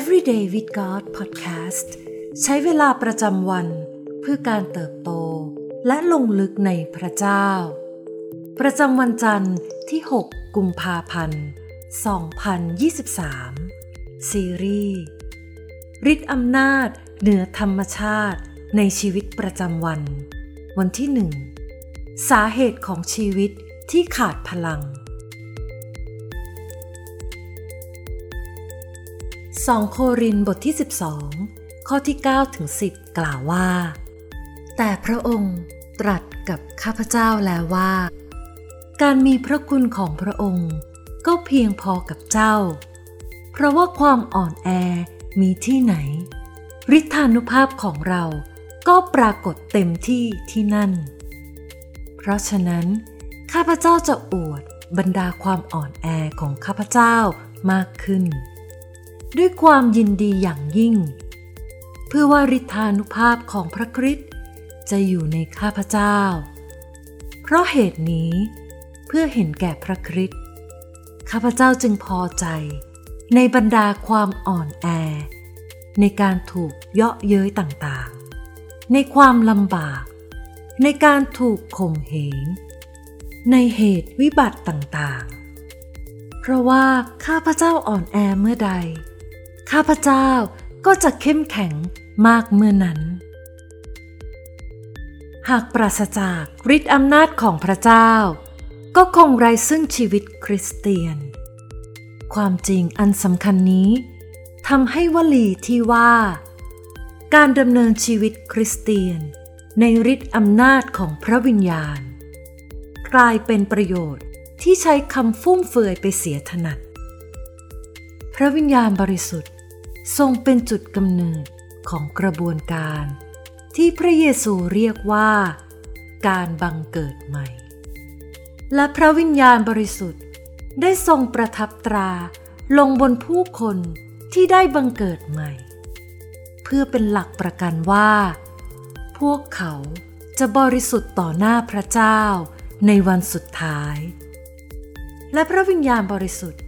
Everyday with God Podcast ใช้เวลาประจำวันเพื่อการเติบโต และลงลึกในพระเจ้า ประจำวันจันทร์ที่ 6 กุมภาพันธ์ 2023 ซีรีส์ฤทธิ์อำนาจเหนือธรรมชาติในชีวิตประจำวัน วันที่หนึ่งสาเหตุของชีวิตที่ขาดพลัง 2 โครินบทที่ 12 ข้อที่9ถึง10 กล่าวว่า แต่พระองค์ตรัสกับข้าพเจ้าแล้วว่า การมีพระคุณของพระองค์ ก็เพียงพอกับเจ้า เพราะว่าความอ่อนแอมีที่ไหน ฤทธานุภาพของเราก็ปรากฏเต็มที่ที่นั่น เพราะฉะนั้น ข้าพเจ้าจะอวดบรรดาความอ่อนแอของข้าพเจ้ามากขึ้น ด้วยความยินดีอย่างยิ่ง เพื่อว่าฤทธานุภาพของพระคริสต์จะอยู่ในข้าพเจ้า เพราะเหตุนี้เพื่อเห็นแก่พระคริสต์ข้าพเจ้าจึงพอใจ ในบรรดาความอ่อนแอ ในการถูกเยาะเย้ยต่างๆ ในความลำบาก ในการถูกข่มเหงในเหตุวิบัติต่างๆ เพราะว่าข้าพเจ้าอ่อนแอเมื่อใด ข้าพเจ้าก็จะเข้มแข็งมากเมื่อนั้น หากปราศจากฤทธิ์อำนาจของพระเจ้า ก็คงไร้ซึ่งชีวิตคริสเตียน ความจริงอันสำคัญนี้ทำให้วลีที่ว่า การดำเนินชีวิตคริสเตียน ในฤทธิ์อำนาจของพระวิญญาณ กลายเป็นประโยชน์ที่ใช้คำฟุ่มเฟือยไปเสียถนัด พระวิญญาณบริสุทธิ์ ทรงเป็นจุดกำเนิดของกระบวนการ ที่พระเยซูเรียกว่า การบังเกิดใหม่ และพระวิญญาณบริสุทธิ์ได้ทรงประทับตราลงบนผู้คนที่ได้บังเกิดใหม่ เพื่อเป็นหลักประกันว่า พวกเขาจะบริสุทธิ์ต่อหน้าพระเจ้าในวันสุดท้าย และพระวิญญาณบริสุทธิ์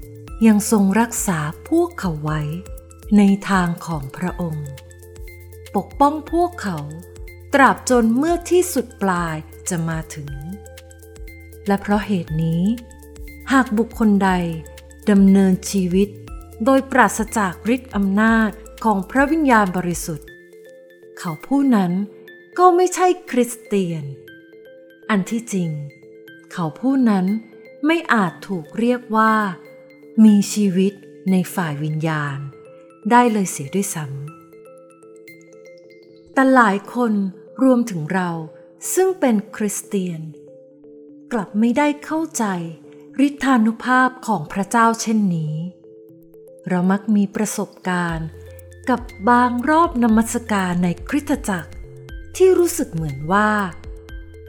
ยังทรงรักษาพวกเขาไว้ ในทางของพระองค์ ปกป้องพวกเขา ตราบจนเมื่อที่สุดปลายจะมาถึง และเพราะเหตุนี้ หากบุคคลใดดำเนินชีวิต โดยปราศจากฤทธิ์อำนาจของพระวิญญาณบริสุทธิ์ เขาผู้นั้นก็ไม่ใช่คริสเตียน อันที่จริง เขาผู้นั้นไม่อาจถูกเรียกว่า มีชีวิตในฝ่ายวิญญาณ ได้เลยเสียด้วยซ้ำแต่หลายคนรวมถึงเราซึ่งเป็นคริสเตียน กลับไม่ได้เข้าใจฤทธานุภาพของพระเจ้าเช่นนี้ เรามักมีประสบการณ์กับบางรอบนมัสการในคริสตจักร ที่รู้สึกเหมือนว่า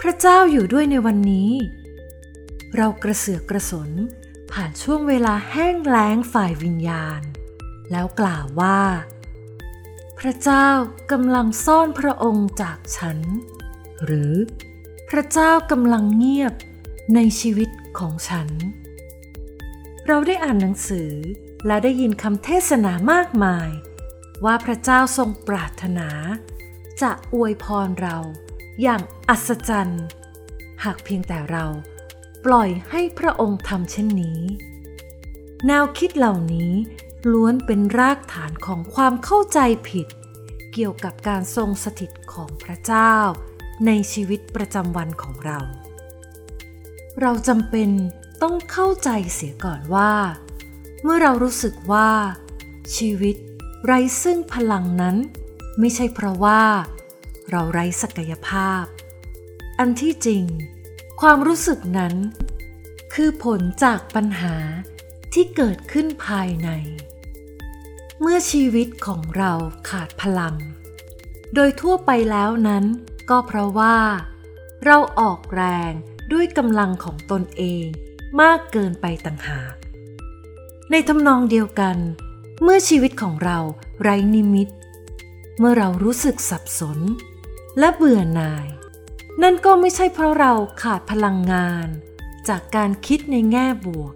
พระเจ้าอยู่ด้วยในวันนี้ เรากระเสือกกระสนผ่านช่วงเวลาแห้งแล้งฝ่ายวิญญาณ แล้วกล่าวว่า พระเจ้ากำลังซ่อนพระองค์จากฉัน หรือพระเจ้ากำลังเงียบในชีวิตของฉัน เราได้อ่านหนังสือและได้ยินคำเทศนามากมาย ว่าพระเจ้าทรงปรารถนา จะอวยพรเราอย่างอัศจรรย์ หากเพียงแต่เราปล่อยให้พระองค์ทำเช่นนี้ แนวคิดเหล่านี้ ล้วนเป็นรากฐานของความเข้าใจผิด เกี่ยวกับการทรงสถิตของพระเจ้า ในชีวิตประจำวันของเรา เราจำเป็นต้องเข้าใจเสียก่อนว่า เมื่อเรารู้สึกว่า ชีวิตไร้ซึ่งพลังนั้น ไม่ใช่เพราะว่า เราไร้ศักยภาพ อันที่จริง ความรู้สึกนั้น คือผลจากปัญหาที่เกิดขึ้นภายใน เมื่อชีวิตของเราขาดพลัง โดยทั่วไปแล้วนั้นก็เพราะว่า เราออกแรงด้วยกำลังของตนเองมากเกินไปต่างหาก ในทำนองเดียวกัน เมื่อชีวิตของเราไร้นิมิต เมื่อเรารู้สึกสับสน และเบื่อหน่าย นั่นก็ไม่ใช่เพราะเราขาดพลังงาน จากการคิดในแง่บวก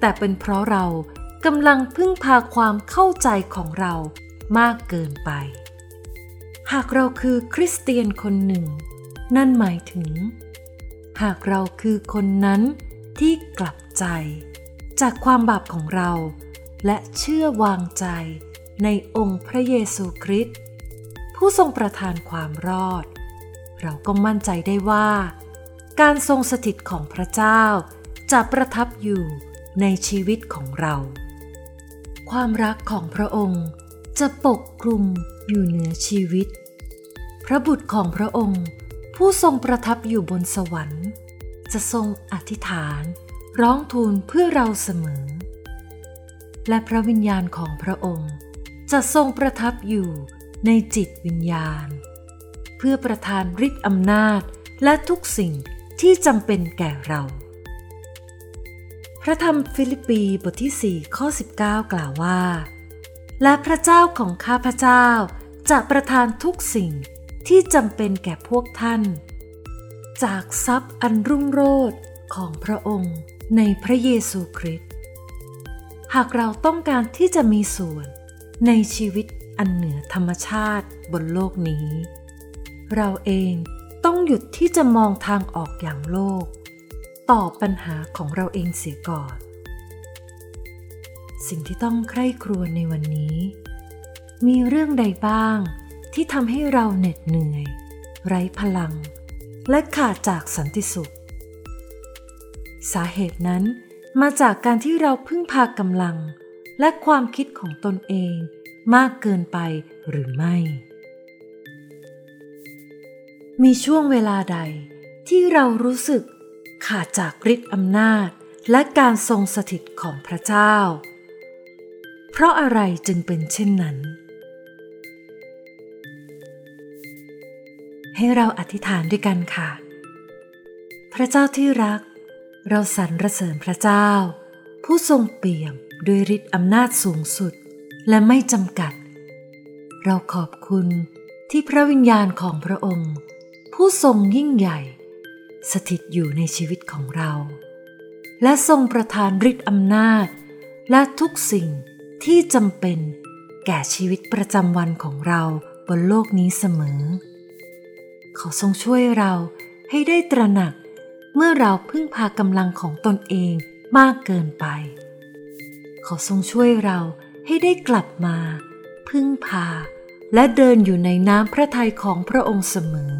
แต่เป็นเพราะเรา กำลังพึ่งพาความเข้าใจของเรามากเกินไป หากเราคือคริสเตียนคนหนึ่ง นั่นหมายถึง หากเราคือคนนั้นที่กลับใจ จากความบาปของเรา และเชื่อวางใจในองค์พระเยซูคริสต์ผู้ทรงประทานความรอด เราก็มั่นใจได้ว่า การทรงสถิตของพระเจ้าจะประทับอยู่ในชีวิตของเรา ความรักของพระองค์ จะปกคลุมอยู่เหนือชีวิต พระบุตรของพระองค์ ผู้ทรงประทับอยู่บนสวรรค์ จะทรงอธิษฐาน ร้องทูลเพื่อเราเสมอ และพระวิญญาณของพระองค์ จะทรงประทับอยู่ในจิตวิญญาณ เพื่อประทานฤทธิ์อำนาจและทุกสิ่งที่จำเป็นแก่เรา พระธรรมฟิลิปปีบทที่4ข้อ19 กล่าวว่า และพระเจ้าของข้าพเจ้าจะประทานทุกสิ่งที่จำเป็นแก่พวกท่าน จากทรัพย์อันรุ่งโรจน์ของพระองค์ในพระเยซูคริสต์หากเราต้องการที่จะมีส่วนในชีวิตอันเหนือธรรมชาติบนโลกนี้ เราเองต้องหยุดที่จะมองทางออกอย่างโลก ตอบปัญหาของเราเองเสียก่อน สิ่งที่ต้องใคร่ครวญในวันนี้ มีเรื่องใดบ้างที่ทำให้เราเหน็ดเหนื่อย ไร้พลัง และขาดจากสันติสุข สาเหตุนั้นมาจากการที่เราพึ่งพากำลัง และความคิดของตนเองมากเกินไปหรือไม่ มีช่วงเวลาใดที่เรารู้สึก ขาดจากฤทธิ์อำนาจและการทรงสถิตของพระเจ้า เพราะอะไรจึงเป็นเช่นนั้น ให้เราอธิษฐานด้วยกันค่ะ พระเจ้าที่รัก เราสรรเสริญพระเจ้า ผู้ทรงเปี่ยมด้วยฤทธิ์อำนาจสูงสุดและไม่จำกัด เราขอบคุณที่พระวิญญาณของพระองค์ ผู้ทรงยิ่งใหญ่ สถิตอยู่ในชีวิตของเรา และทรงประทานฤทธิ์อำนาจ และทุกสิ่งที่จำเป็นแก่ชีวิตประจำวันของเราบนโลกนี้เสมอขอทรงช่วยเราให้ได้ตระหนักเมื่อเราพึ่งพากำลังของตนเองมากเกินไปขอทรงช่วยเราให้ได้กลับมา พึ่งพา และเดินอยู่ในน้ำพระทัยของพระองค์เสมอ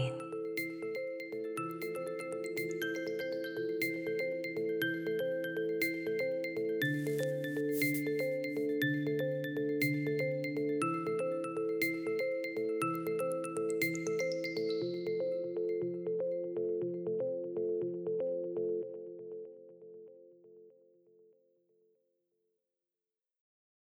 น